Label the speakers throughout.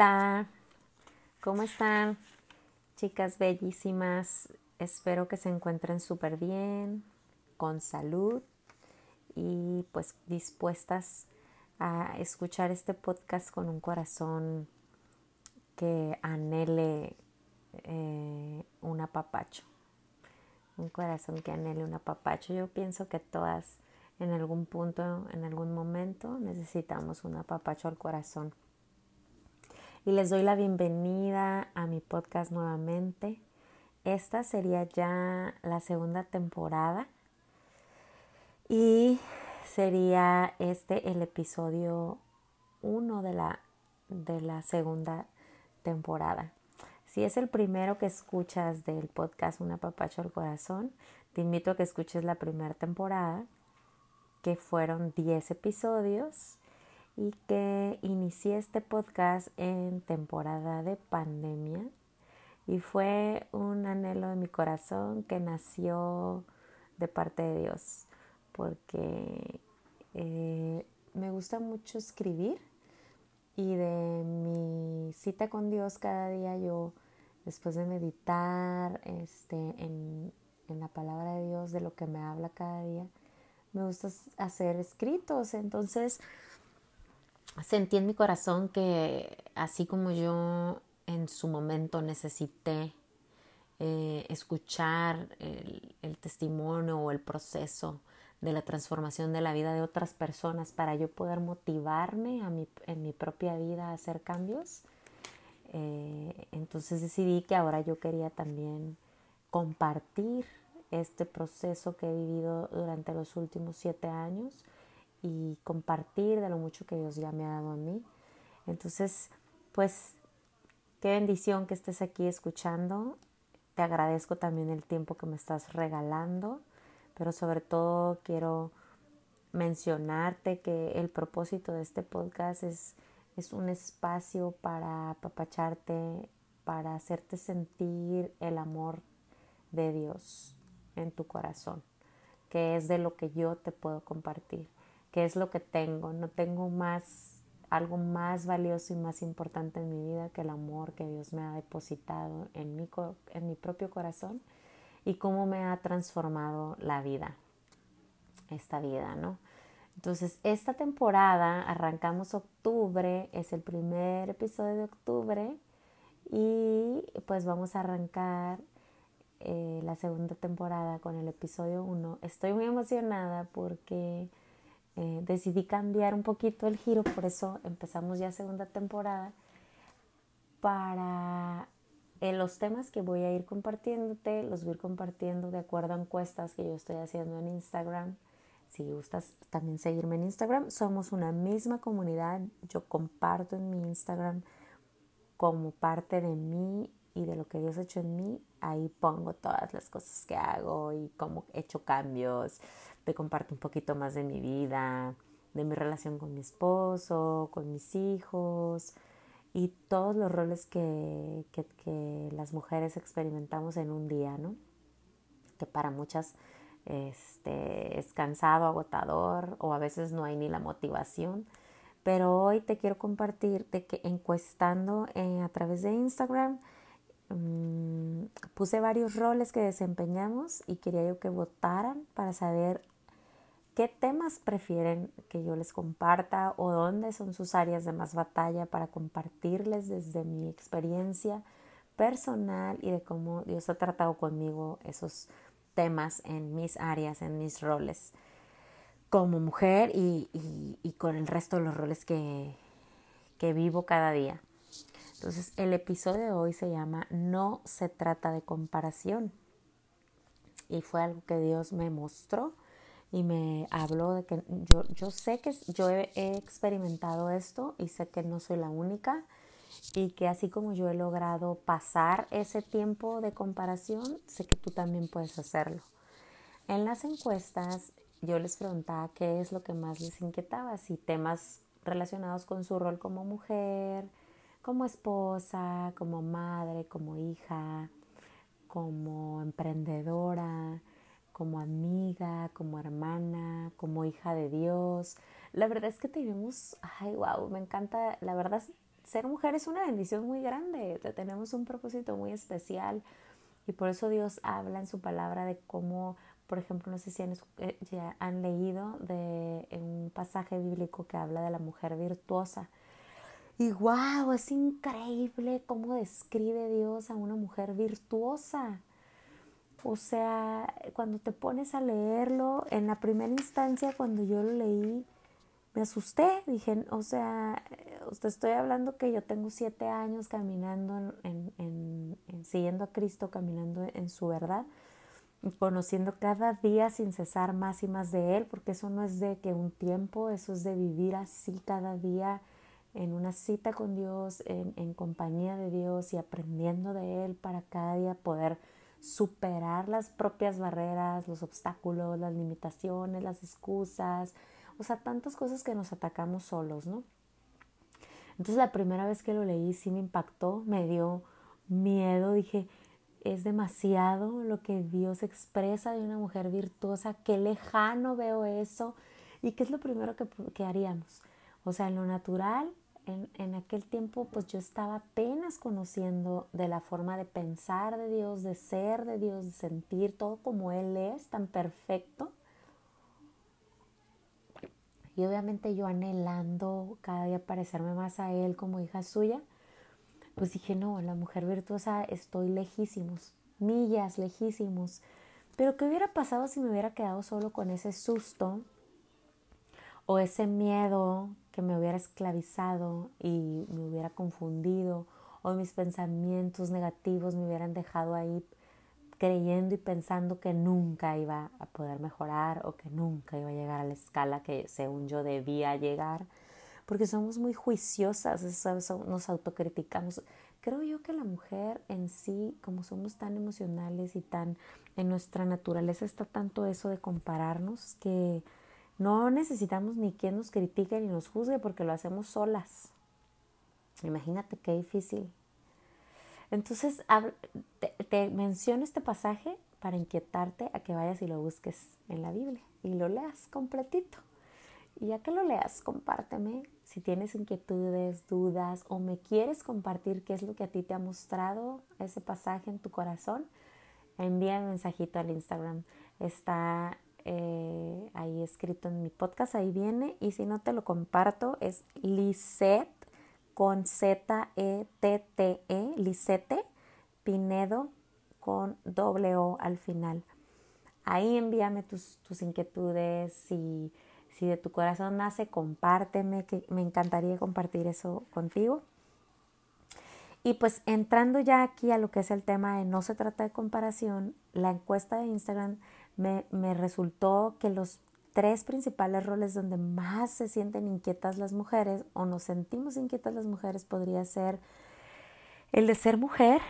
Speaker 1: Hola, ¿cómo están? Chicas bellísimas, espero que se encuentren súper bien, con salud y pues dispuestas a escuchar este podcast con un corazón que anhele eh, un apapacho. Un corazón que anhele un apapacho. Yo pienso que todas en algún punto, en algún momento, necesitamos un apapacho al corazón. Y les doy la bienvenida a mi podcast nuevamente. Esta sería ya la segunda temporada. Y sería este el episodio 1 de la, de la segunda temporada. Si es el primero que escuchas del podcast Una Papacho al Corazón, te invito a que escuches la primera temporada, que fueron 10 episodios y que inicié este podcast en temporada de pandemia y fue un anhelo de mi corazón que nació de parte de Dios porque eh, me gusta mucho escribir y de mi cita con Dios cada día yo después de meditar este, en, en la palabra de Dios, de lo que me habla cada día, me gusta hacer escritos. Entonces sentí en mi corazón que así como yo en su momento necesité eh, escuchar el, testimonio o el proceso de la transformación de la vida de otras personas para yo poder motivarme a mi, en mi propia vida a hacer cambios. Eh, entonces decidí que ahora yo quería también compartir este proceso que he vivido durante los últimos siete años y compartir de lo mucho que Dios ya me ha dado a mí. Entonces, pues, qué bendición que estés aquí escuchando. Te agradezco también el tiempo que me estás regalando pero sobre todo quiero mencionarte que el propósito de este podcast es, es un espacio para apapacharte, para hacerte sentir el amor de Dios en tu corazón, que es de lo que yo te puedo compartir, que es lo que tengo. No tengo más, algo más valioso y más importante en mi vida que el amor que Dios me ha depositado en mi, en mi propio corazón y cómo me ha transformado la vida, esta vida, ¿no? Entonces, esta temporada, arrancamos octubre, es el primer episodio de octubre y pues vamos a arrancar eh, la segunda temporada con el episodio 1. Estoy muy emocionada porque eh, decidí cambiar un poquito el giro, por eso empezamos ya segunda temporada para en los temas que voy a ir compartiéndote, los voy a ir compartiendo de acuerdo a encuestas que yo estoy haciendo en Instagram. Si gustas también seguirme en Instagram, somos una misma comunidad. Yo comparto en mi Instagram como parte de mí y de lo que Dios ha hecho en mí. Ahí pongo todas las cosas que hago y cómo he hecho cambios. Te comparto un poquito más de mi vida, de mi relación con mi esposo, con mis hijos, y todos los roles que, que, las mujeres experimentamos en un día, ¿no? Que para muchas este, es cansado, agotador o a veces no hay ni la motivación. Pero hoy te quiero compartir de que encuestando eh, a través de Instagram mm, puse varios roles que desempeñamos y quería yo que votaran para saber qué temas prefieren que yo les comparta o dónde son sus áreas de más batalla para compartirles desde mi experiencia personal y de cómo Dios ha tratado conmigo esos temas en mis áreas, en mis roles como mujer y, con el resto de los roles que, vivo cada día. Entonces, el episodio de hoy se llama No se trata de comparación. Y fue algo que Dios me mostró y me habló de que yo, yo sé que yo he, experimentado esto y sé que no soy la única y que así como yo he logrado pasar ese tiempo de comparación, sé que tú también puedes hacerlo. En las encuestas yo les preguntaba qué es lo que más les inquietaba, si temas relacionados con su rol como mujer, como esposa, como madre, como hija, como emprendedora, como amiga, como hermana, como hija de Dios. La verdad es que tenemos, ay, wow, me encanta, la verdad ser mujer es una bendición muy grande, tenemos un propósito muy especial y por eso Dios habla en su palabra de cómo, por ejemplo, no sé si han, eh, leído de un pasaje bíblico que habla de la mujer virtuosa. Y wow, es increíble cómo describe Dios a una mujer virtuosa. O sea, cuando te pones a leerlo, en la primera instancia, cuando yo lo leí, me asusté. Dije, o sea, te estoy hablando que yo tengo siete años caminando, en, en, siguiendo a Cristo, caminando en su verdad, conociendo cada día sin cesar más y más de Él, porque eso no es de que un tiempo, eso es de vivir así cada día en una cita con Dios, en, en compañía de Dios y aprendiendo de Él para cada día poder superar las propias barreras, los obstáculos, las limitaciones, las excusas, o sea, tantas cosas que nos atacamos solos, ¿no? Entonces la primera vez que lo leí sí me impactó, me dio miedo, dije, es demasiado lo que Dios expresa de una mujer virtuosa, qué lejano veo eso y qué es lo primero que, que haríamos. O sea, en lo natural en, aquel tiempo pues yo estaba apenas conociendo de la forma de pensar de Dios, de ser de Dios, de sentir todo como Él es, tan perfecto. Y obviamente yo anhelando cada día parecerme más a Él como hija suya, pues dije, no, la mujer virtuosa estoy lejísimos, millas lejísimos. Pero ¿qué hubiera pasado si me hubiera quedado solo con ese susto o ese miedo que me hubiera esclavizado y me hubiera confundido o mis pensamientos negativos me hubieran dejado ahí creyendo y pensando que nunca iba a poder mejorar o que nunca iba a llegar a la escala que según yo debía llegar, porque somos muy juiciosas, nos autocriticamos. Creo yo que la mujer en sí, como somos tan emocionales y tan en nuestra naturaleza está tanto eso de compararnos que no necesitamos ni quien nos critique ni nos juzgue porque lo hacemos solas. Imagínate qué difícil. Entonces, te, menciono este pasaje para inquietarte a que vayas y lo busques en la Biblia y lo leas completito. Y ya que lo leas, compárteme si tienes inquietudes, dudas o me quieres compartir qué es lo que a ti te ha mostrado ese pasaje en tu corazón. Envía un mensajito al Instagram. Está eh, ahí escrito en mi podcast, ahí viene. Y si no te lo comparto, es Lisette con Z-E-T-T-E, -E, Lisette Pinedo con doble O al final. Ahí envíame tus, tus inquietudes, si, si de tu corazón nace, compárteme, que me encantaría compartir eso contigo. Y pues entrando ya aquí a lo que es el tema de no se trata de comparación, la encuesta de Instagram me, resultó que los tres principales roles donde más se sienten inquietas las mujeres o nos sentimos inquietas las mujeres podría ser el de ser mujer,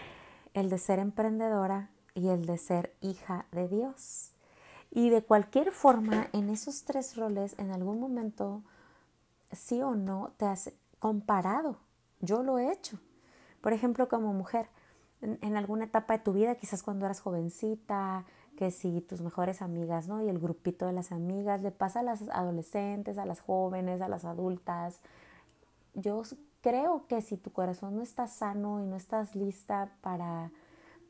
Speaker 1: el de ser emprendedora y el de ser hija de Dios. Y de cualquier forma, en esos tres roles, en algún momento, sí o no, te has comparado. Yo lo he hecho. Por ejemplo, como mujer, en, alguna etapa de tu vida, quizás cuando eras jovencita, que si tus mejores amigas, ¿no? Y el grupito de las amigas, le pasa a las adolescentes, a las jóvenes, a las adultas. Yo creo que si tu corazón no está sano y no estás lista para,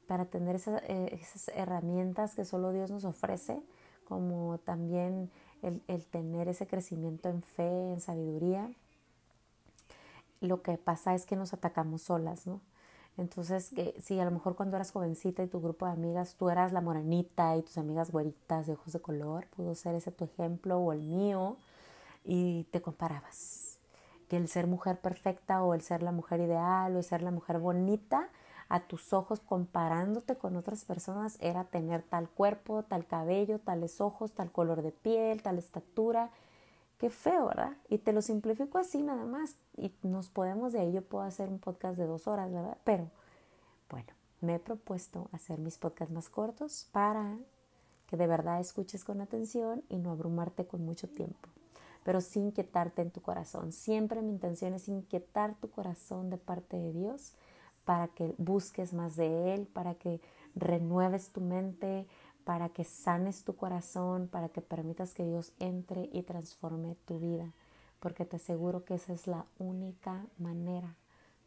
Speaker 1: para tener esas, eh, esas herramientas que solo Dios nos ofrece, como también el, el tener ese crecimiento en fe, en sabiduría, lo que pasa es que nos atacamos solas, ¿no? Entonces, que si a lo mejor cuando eras jovencita y tu grupo de amigas, tú eras la morenita y tus amigas güeritas de ojos de color, pudo ser ese tu ejemplo o el mío, y te comparabas. Que el ser mujer perfecta o el ser la mujer ideal o el ser la mujer bonita, a tus ojos comparándote con otras personas era tener tal cuerpo, tal cabello, tales ojos, tal color de piel, tal estatura. Qué feo, ¿verdad? Y te lo simplifico así nada más y nos podemos de ahí, yo puedo hacer un podcast de dos horas, ¿verdad? Pero bueno, me he propuesto hacer mis podcasts más cortos para que de verdad escuches con atención y no abrumarte con mucho tiempo, pero sin inquietarte en tu corazón. Siempre mi intención es inquietar tu corazón de parte de Dios para que busques más de Él, para que renueves tu mente, para que sanes tu corazón, para que permitas que Dios entre y transforme tu vida porque te aseguro que esa es la única manera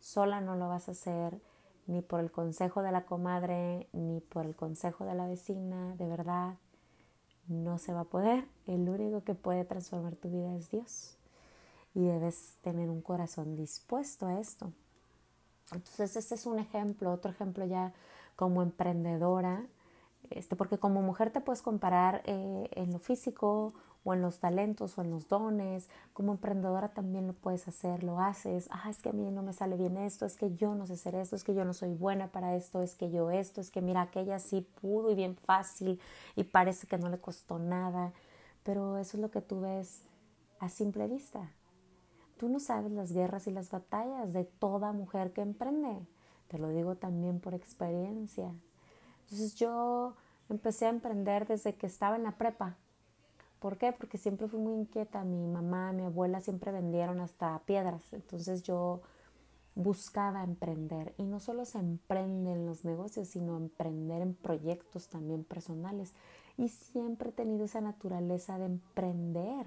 Speaker 1: Sola no lo vas a hacer ni por el consejo de la comadre, ni por el consejo de la vecina, de verdad, no se va a poder. El único que puede transformar tu vida es Dios. Y debes tener un corazón dispuesto a esto. Entonces, este es un ejemplo, otro ejemplo ya como emprendedora, este, porque como mujer te puedes comparar eh, en lo físico o en los talentos o en los dones. Como emprendedora también lo puedes hacer, lo haces. Ah, es que a mí no me sale bien esto, es que yo no sé hacer esto, es que yo no soy buena para esto, es que yo esto, es que mira, aquella sí pudo y bien fácil y parece que no le costó nada. Pero eso es lo que tú ves a simple vista. Tú no sabes las guerras y las batallas de toda mujer que emprende. Te lo digo también por experiencia. Entonces yo empecé a emprender desde que estaba en la prepa. ¿Por qué? Porque siempre fui muy inquieta. Mi mamá, mi abuela siempre vendieron hasta piedras. Entonces yo buscaba emprender. Y no solo se emprende en los negocios, sino emprender en proyectos también personales. Y siempre he tenido esa naturaleza de emprender.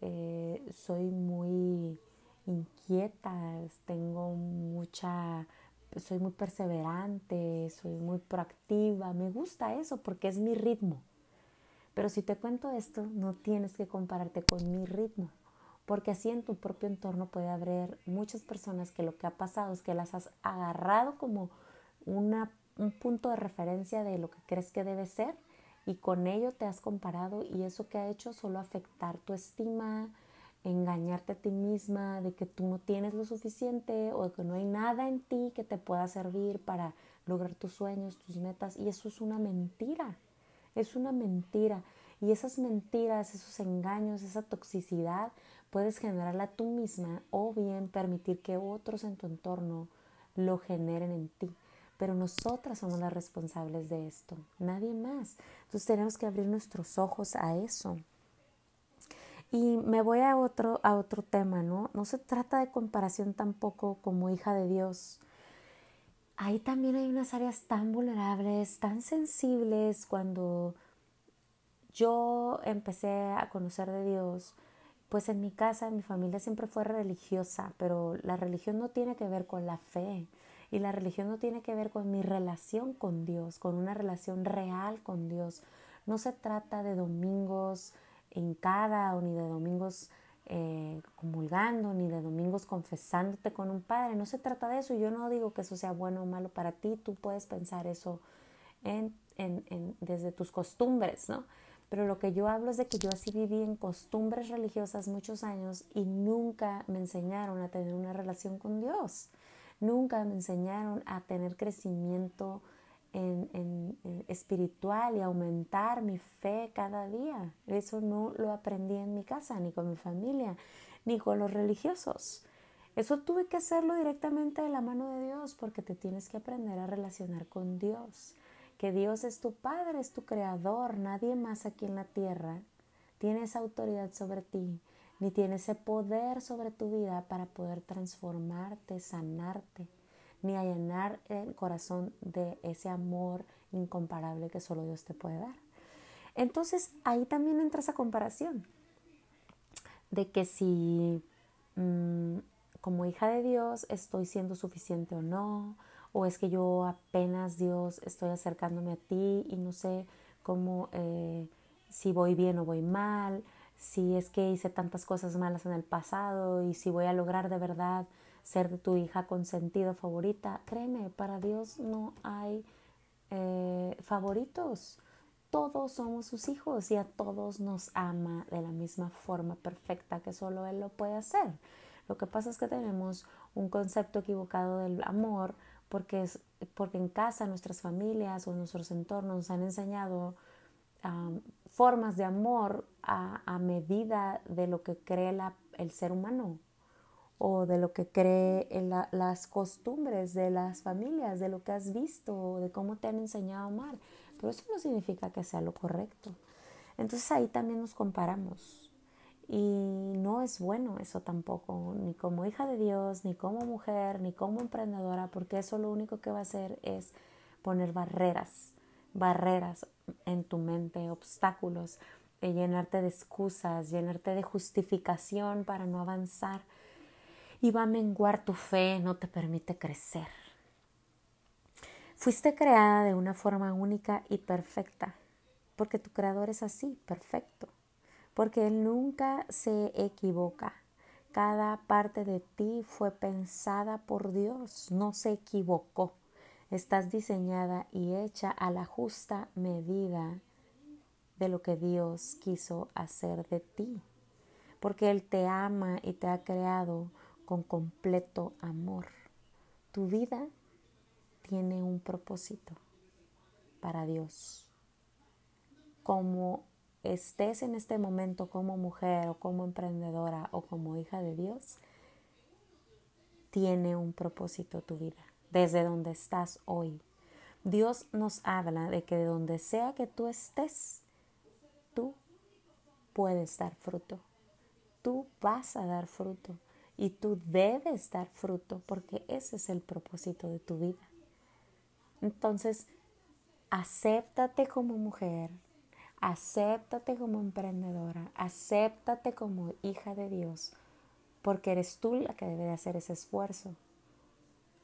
Speaker 1: Eh, soy muy inquieta, tengo mucha, soy muy perseverante, soy muy proactiva. Me gusta eso porque es mi ritmo. Pero si te cuento esto, no tienes que compararte con mi ritmo, porque así en tu propio entorno puede haber muchas personas que lo que ha pasado es que las has agarrado como una, un punto de referencia de lo que crees que debe ser y con ello te has comparado y eso que ha hecho solo afectar tu estima, engañarte a ti misma de que tú no tienes lo suficiente o de que no hay nada en ti que te pueda servir para lograr tus sueños, tus metas y eso es una mentira. Es una mentira. Y esas mentiras, esos engaños, esa toxicidad, puedes generarla tú misma o bien permitir que otros en tu entorno lo generen en ti. Pero nosotras somos las responsables de esto, nadie más. Entonces tenemos que abrir nuestros ojos a eso. Y me voy a otro, a otro tema, ¿no? No se trata de comparación tampoco como hija de Dios ahí también hay unas áreas tan vulnerables, tan sensibles cuando yo empecé a conocer de Dios. Pues en mi casa, en mi familia siempre fue religiosa, pero la religión no tiene que ver con la fe y la religión no tiene que ver con mi relación con Dios, con una relación real con Dios. No se trata de domingos en cada o ni de domingos eh, comulgando ni de domingos confesándote con un padre. No se trata de eso. Yo no digo que eso sea bueno o malo para ti. Tú puedes pensar eso en, en, desde tus costumbres, ¿no? Pero lo que yo hablo es de que yo así viví en costumbres religiosas muchos años y nunca me enseñaron a tener una relación con Dios. Nunca me enseñaron a tener crecimiento en, espiritual y aumentar mi fe cada día. Eso no lo aprendí en mi casa, ni con mi familia, ni con los religiosos. Eso tuve que hacerlo directamente de la mano de Dios porque te tienes que aprender a relacionar con Dios. Que Dios es tu Padre, es tu Creador, nadie más aquí en la tierra tiene esa autoridad sobre ti, ni tiene ese poder sobre tu vida para poder transformarte, sanarte ni a llenar el corazón de ese amor incomparable que solo Dios te puede dar. Entonces ahí también entra esa comparación de que si mm, como hija de Dios estoy siendo suficiente o no, o es que yo apenas Dios estoy acercándome a ti y no sé cómo, eh, si voy bien o voy mal, si es que hice tantas cosas malas en el pasado y si voy a lograr de verdad ser tu hija consentida favorita. Créeme, para Dios no hay eh, favoritos. Todos somos sus hijos y a todos nos ama de la misma forma perfecta que solo Él lo puede hacer. Lo que pasa es que tenemos un concepto equivocado del amor porque, es, porque en casa nuestras familias o nuestros entornos nos han enseñado formas de amor a, medida de lo que cree el ser humano o de lo que cree en las costumbres de las familias, de lo que has visto, de cómo te han enseñado a amar. Pero eso no significa que sea lo correcto. Entonces ahí también nos comparamos. Y no es bueno eso tampoco, ni como hija de Dios, ni como mujer, ni como emprendedora, porque eso lo único que va a hacer es poner barreras, barreras en tu mente, obstáculos, eh, llenarte de excusas, llenarte de justificación para no avanzar y va a menguar tu fe, no te permite crecer. Fuiste creada de una forma única y perfecta, porque tu creador es así, perfecto, porque Él nunca se equivoca. Cada parte de ti fue pensada por Dios, no se equivocó. Estás diseñada y hecha a la justa medida de lo que Dios quiso hacer de ti, porque Él te ama y te ha creado con completo amor. Tu vida tiene un propósito para Dios. Como estés en este momento como mujer o como emprendedora o como hija de Dios, tiene un propósito tu vida, desde donde estás hoy. Dios nos habla de que de donde sea que tú estés, tú puedes dar fruto. Tú vas a dar fruto y tú debes dar fruto porque ese es el propósito de tu vida. Entonces, acéptate como mujer, acéptate como emprendedora, acéptate como hija de Dios, porque eres tú la que debe de hacer ese esfuerzo.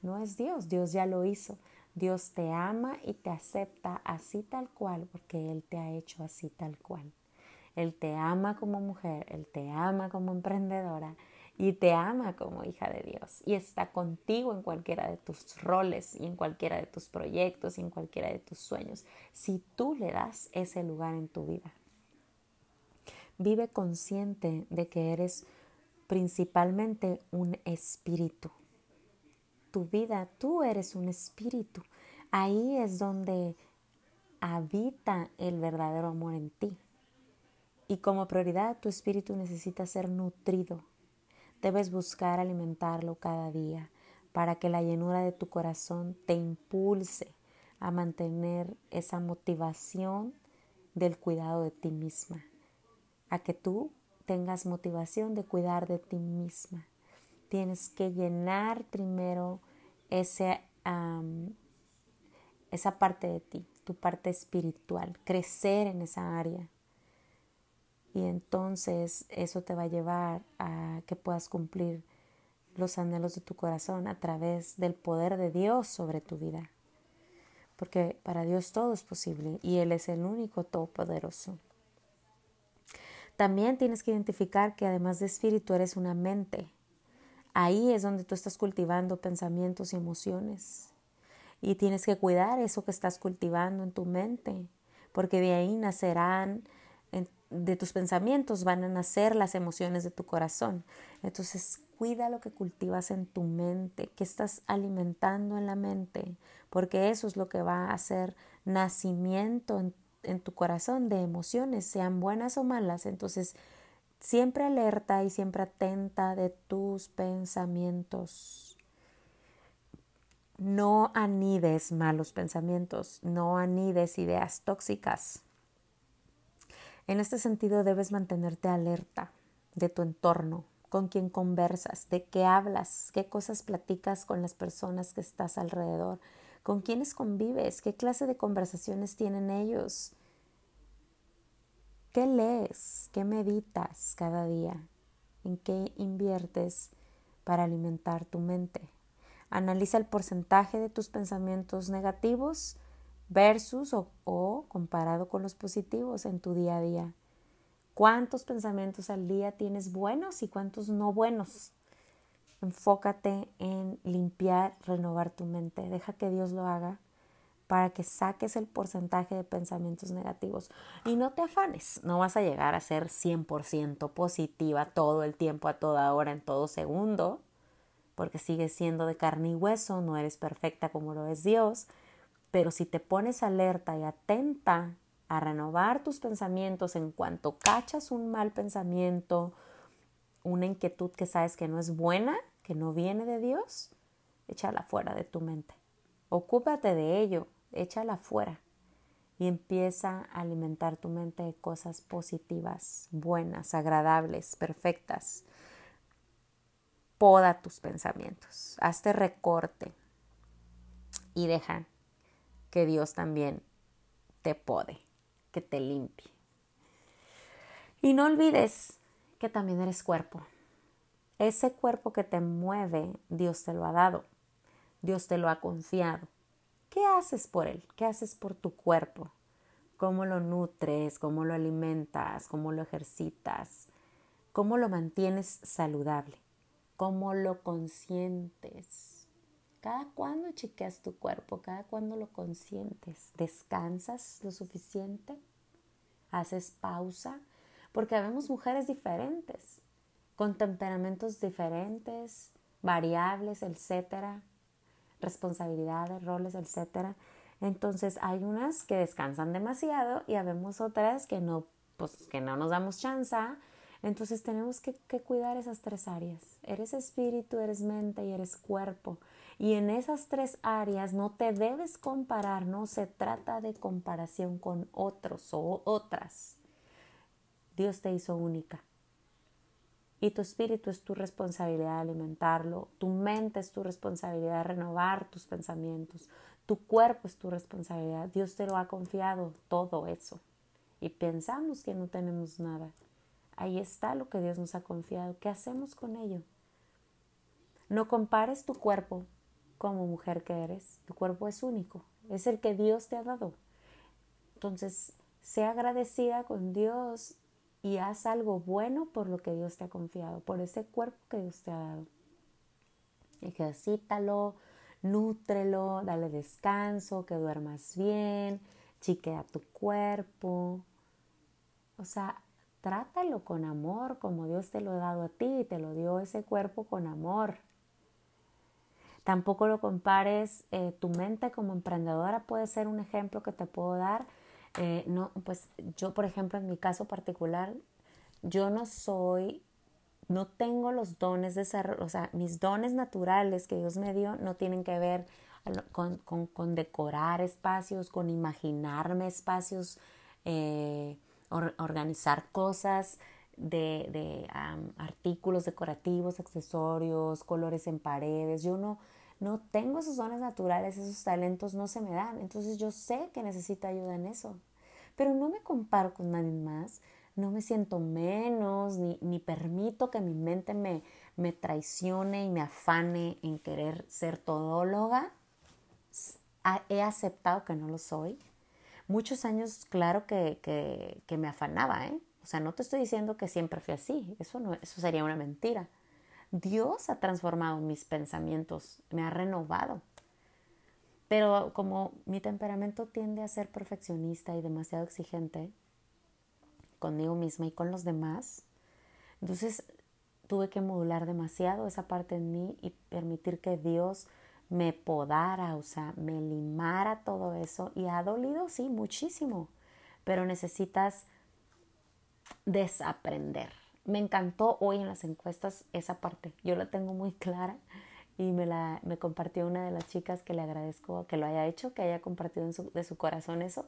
Speaker 1: No es Dios, Dios ya lo hizo. Dios te ama y te acepta así tal cual, porque Él te ha hecho así tal cual. Él te ama como mujer, Él te ama como emprendedora, y te ama como hija de Dios y está contigo en cualquiera de tus roles y en cualquiera de tus proyectos y en cualquiera de tus sueños, si tú le das ese lugar en tu vida. Vive consciente de que eres principalmente un espíritu. Tu vida, tú eres un espíritu. Ahí es donde habita el verdadero amor en ti. Y como prioridad, tu espíritu necesita ser nutrido Debes buscar alimentarlo cada día para que la llenura de tu corazón te impulse a mantener esa motivación del cuidado de ti misma, a que tú tengas motivación de cuidar de ti misma. Tienes que llenar primero ese, esa parte de ti, tu parte espiritual, crecer en esa área y entonces eso te va a llevar a que puedas cumplir los anhelos de tu corazón a través del poder de Dios sobre tu vida. Porque para Dios todo es posible y Él es el único todopoderoso. También tienes que identificar que además de espíritu eres una mente. Ahí es donde tú estás cultivando pensamientos y emociones. Y tienes que cuidar eso que estás cultivando en tu mente, porque de ahí nacerán de tus pensamientos van a nacer las emociones de tu corazón. Entonces, cuida lo que cultivas en tu mente, que estás alimentando en la mente, porque eso es lo que va a hacer nacimiento en, en tu corazón de emociones, sean buenas o malas. Entonces, siempre alerta y siempre atenta de tus pensamientos. No anides malos pensamientos, no anides ideas tóxicas en este sentido debes mantenerte alerta de tu entorno, con quién conversas, de qué hablas, qué cosas platicas con las personas que estás alrededor, con quiénes convives, qué clase de conversaciones tienen ellos, qué lees, qué meditas cada día, en qué inviertes para alimentar tu mente. Analiza el porcentaje de tus pensamientos negativos versus o, comparado con los positivos en tu día a día. ¿Cuántos pensamientos al día tienes buenos y cuántos no buenos? Enfócate en limpiar, renovar tu mente. Deja que Dios lo haga para que saques el porcentaje de pensamientos negativos. Y no te afanes, no vas a llegar a ser 100% positiva todo el tiempo, a toda hora, en todo segundo, porque sigues siendo de carne y hueso, no eres perfecta como lo es Dios, pero si te pones alerta y atenta a renovar tus pensamientos en cuanto cachas un mal pensamiento, una inquietud que sabes que no es buena, que no viene de Dios, échala fuera de tu mente. Ocúpate de ello, échala fuera y empieza a alimentar tu mente de cosas positivas, buenas, agradables, perfectas. Poda tus pensamientos, hazte recorte y deja que Dios también te pode, que te limpie. Y no olvides que también eres cuerpo. ese cuerpo que te mueve, Dios te lo ha dado, Dios te lo ha confiado. ¿Qué haces por él? ¿Qué haces por tu cuerpo? ¿Cómo lo nutres? ¿Cómo lo alimentas? ¿Cómo lo ejercitas? ¿Cómo lo mantienes saludable? ¿Cómo lo consientes? Cada cuándo chequeas tu cuerpo, cada cuándo lo consientes. ¿Descansas lo suficiente? ¿Haces pausa? Porque habemos mujeres diferentes, con temperamentos diferentes, variables, etcétera, responsabilidades, roles, etcétera. Entonces hay unas que descansan demasiado y habemos otras que no, pues que no nos damos chance entonces tenemos que, cuidar esas tres áreas. Eres espíritu, eres mente y eres cuerpo. Y en esas tres áreas no te debes comparar, no se trata de comparación con otros o otras. Dios te hizo única. Y tu espíritu es tu responsabilidad alimentarlo, tu mente es tu responsabilidad renovar tus pensamientos, tu cuerpo es tu responsabilidad. Dios te lo ha confiado todo eso. Y pensamos que no tenemos nada. Ahí está lo que Dios nos ha confiado. ¿Qué hacemos con ello? No compares tu cuerpo como mujer que eres. Tu cuerpo es único. Es el que Dios te ha dado. Entonces, sea agradecida con Dios y haz algo bueno por lo que Dios te ha confiado, por ese cuerpo que Dios te ha dado. Ejercítalo, nútrelo, dale descanso, que duermas bien, chiquea tu cuerpo. O sea, Trátalo con amor, como Dios te lo ha dado a ti, te lo dio ese cuerpo con amor. Tampoco lo compares, eh, tu mente como emprendedora puede ser un ejemplo que te puedo dar. Eh, no, pues yo, por ejemplo, en mi caso particular, yo no soy, no tengo los dones de o sea, mis dones naturales que Dios me dio no tienen que ver con, con, decorar espacios, con imaginarme espacios. Eh, organizar cosas de, artículos decorativos, accesorios, colores en paredes. Yo no, no tengo esos dones naturales, esos talentos no se me dan. Entonces yo sé que necesito ayuda en eso. Pero no me comparo con nadie más, no me siento menos, ni, ni permito que mi mente me, me traicione y me afane en querer ser todóloga. He aceptado que no lo soy muchos años, claro que, me afanaba, ¿eh? O sea, no te estoy diciendo que siempre fui así, eso, no, eso sería una mentira. Dios ha transformado mis pensamientos, me ha renovado. Pero como mi temperamento tiende a ser perfeccionista y demasiado exigente conmigo misma y con los demás, entonces tuve que modular demasiado esa parte en mí y permitir que Dios me podara, o sea, me limara todo eso. Y ha dolido, sí, muchísimo, pero necesitas desaprender. Me encantó hoy en las encuestas esa parte, yo la tengo muy clara y me, la, me compartió una de las chicas que le agradezco que lo haya hecho, que haya compartido de su corazón eso,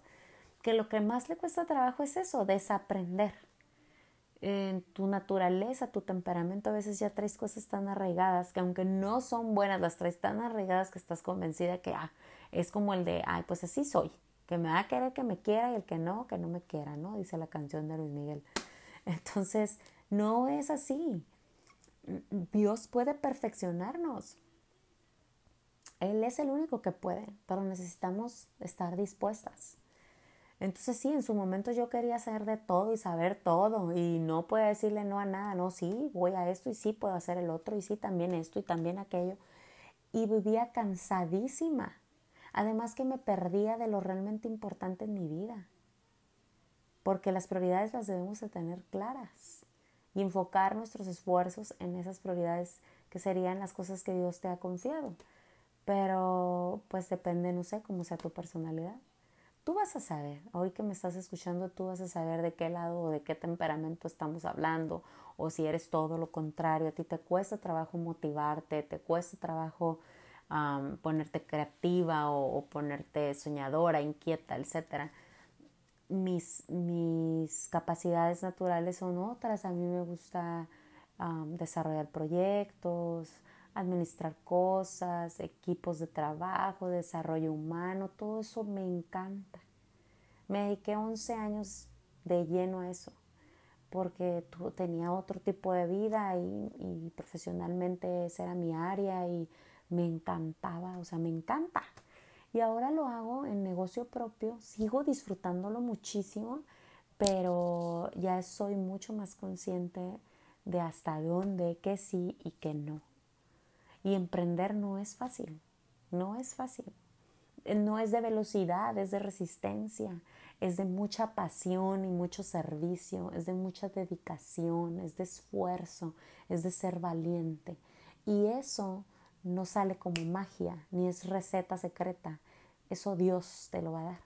Speaker 1: que lo que más le cuesta trabajo es eso, desaprender en tu naturaleza, tu temperamento, a veces ya traes cosas tan arraigadas que aunque no son buenas, las traes tan arraigadas que estás convencida que ah, es como el de, ay, pues así soy, que me va a querer que me quiera y el que no, que no me quiera, ¿no? Dice la canción de Luis Miguel. Entonces, no es así. Dios puede perfeccionarnos. Él es el único que puede, pero necesitamos estar dispuestas. Entonces sí, en su momento yo quería hacer de todo y saber todo y no puedo decirle no a nada, no, sí, voy a esto y sí puedo hacer el otro y sí también esto y también aquello. Y vivía cansadísima. Además que me perdía de lo realmente importante en mi vida. Porque las prioridades las debemos de tener claras y enfocar nuestros esfuerzos en esas prioridades que serían las cosas que Dios te ha confiado. Pero pues depende, no sé, cómo sea tu personalidad tú vas a saber, hoy que me estás escuchando, tú vas a saber de qué lado o de qué temperamento estamos hablando, o si eres todo lo contrario, a ti te cuesta trabajo motivarte, te cuesta trabajo ponerte creativa o, ponerte soñadora, inquieta, etc. Mis, mis capacidades naturales son otras, a mí me gusta desarrollar proyectos, administrar cosas, equipos de trabajo, desarrollo humano, todo eso me encanta. Me dediqué 11 años de lleno a eso, porque tenía otro tipo de vida y, y profesionalmente esa era mi área y me encantaba, o sea, me encanta. Y ahora lo hago en negocio propio, sigo disfrutándolo muchísimo, pero ya soy mucho más consciente de hasta dónde, que sí y que no. Y emprender no es fácil, no es fácil. No es de velocidad, es de resistencia, es de mucha pasión y mucho servicio, es de mucha dedicación, es de esfuerzo, es de ser valiente. Y eso no sale como magia, ni es receta secreta. Eso Dios te lo va a dar.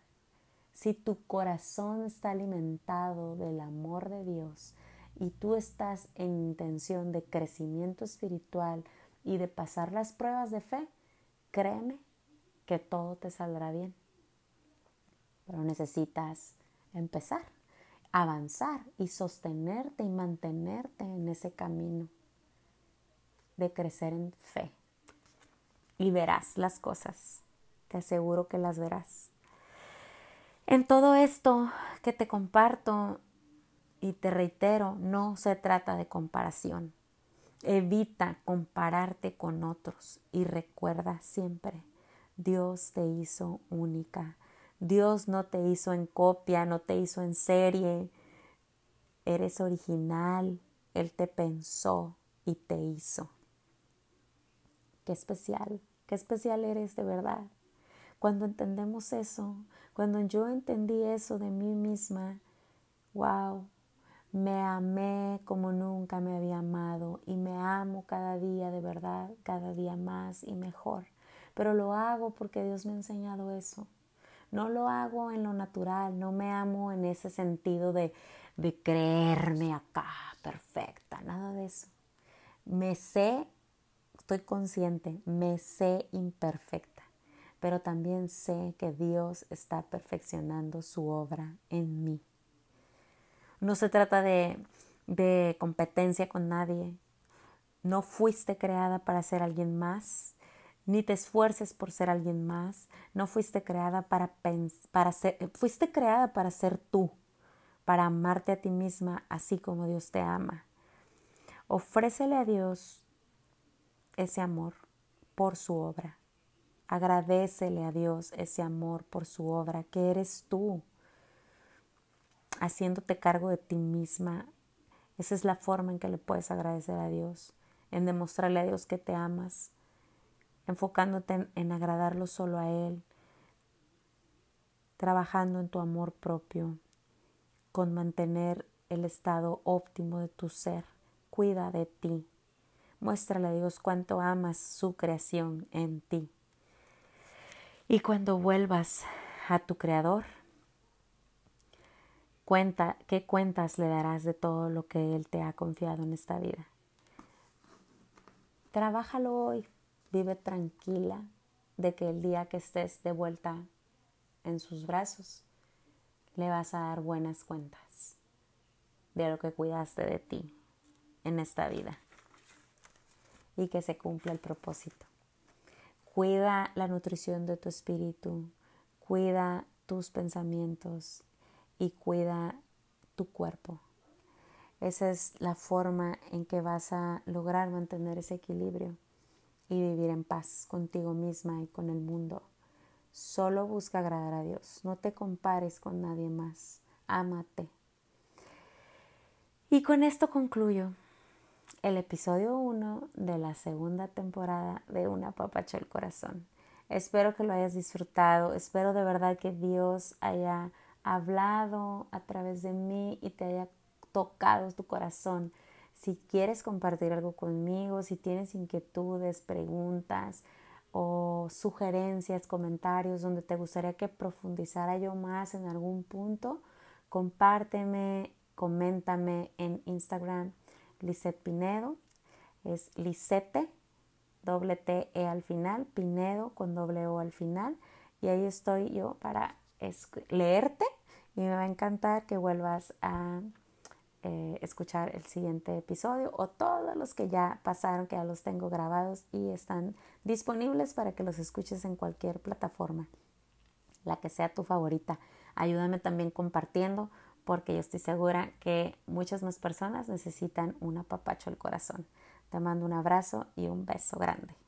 Speaker 1: Si tu corazón está alimentado del amor de Dios y tú estás en intención de crecimiento espiritual y de pasar las pruebas de fe, créeme que todo te saldrá bien. Pero necesitas empezar, avanzar y sostenerte y mantenerte en ese camino de crecer en fe y verás las cosas. Te aseguro que las verás. En todo esto que te comparto y te reitero, no se trata de comparación. Evita compararte con otros y recuerda siempre, Dios te hizo única. Dios no te hizo en copia, no te hizo en serie. Eres original. Él te pensó y te hizo. Qué especial, qué especial eres de verdad. Cuando entendemos eso, cuando yo entendí eso de mí misma, wow, me amé como nunca me había amado y me amo cada día de verdad, cada día más y mejor. Pero lo hago porque Dios me ha enseñado eso. No lo hago en lo natural, no me amo en ese sentido de, de creerme acá perfecta, nada de eso. Me sé estoy consciente, me sé imperfecta, pero también sé que Dios está perfeccionando su obra en mí. No se trata de, de competencia con nadie. No fuiste creada para ser alguien más, ni te esfuerces por ser alguien más. No fuiste creada para, para ser, fuiste creada para ser tú, para amarte a ti misma así como Dios te ama. Ofrécele a Dios ese amor por su obra. Agradecele a Dios ese amor por su obra, que eres tú, haciéndote cargo de ti misma. Esa es la forma en que le puedes agradecer a Dios, en demostrarle a Dios que te amas, enfocándote en, agradarlo solo a Él, trabajando en tu amor propio, con mantener el estado óptimo de tu ser. Cuida de ti, Muéstrale a Dios cuánto amas su creación en ti. Y cuando vuelvas a tu Creador, cuenta qué cuentas le darás de todo lo que Él te ha confiado en esta vida. Trabájalo hoy, vive tranquila de que el día que estés de vuelta en sus brazos, le vas a dar buenas cuentas de lo que cuidaste de ti en esta vida y que se cumpla el propósito. Cuida la nutrición de tu espíritu, cuida tus pensamientos y cuida tu cuerpo. Esa es la forma en que vas a lograr mantener ese equilibrio y vivir en paz contigo misma y con el mundo. Solo busca agradar a Dios, no te compares con nadie más, ámate. Y con esto concluyo el episodio 1 de la segunda temporada de Una Papacha el Corazón. Espero que lo hayas disfrutado, espero de verdad que Dios haya hablado a través de mí y te haya tocado tu corazón. Si quieres compartir algo conmigo, si tienes inquietudes, preguntas o sugerencias, comentarios donde te gustaría que profundizara yo más en algún punto, compárteme, coméntame en Instagram Lisette Pinedo. Es Lisette, doble T E al final, Pinedo con doble O al final. Y ahí estoy yo para leerte y me va a encantar que vuelvas a eh, escuchar el siguiente episodio o todos los que ya pasaron, que ya los tengo grabados y están disponibles para que los escuches en cualquier plataforma, la que sea tu favorita. Ayúdame también compartiendo porque yo estoy segura que muchas más personas necesitan un apapacho al corazón. Te mando un abrazo y un beso grande.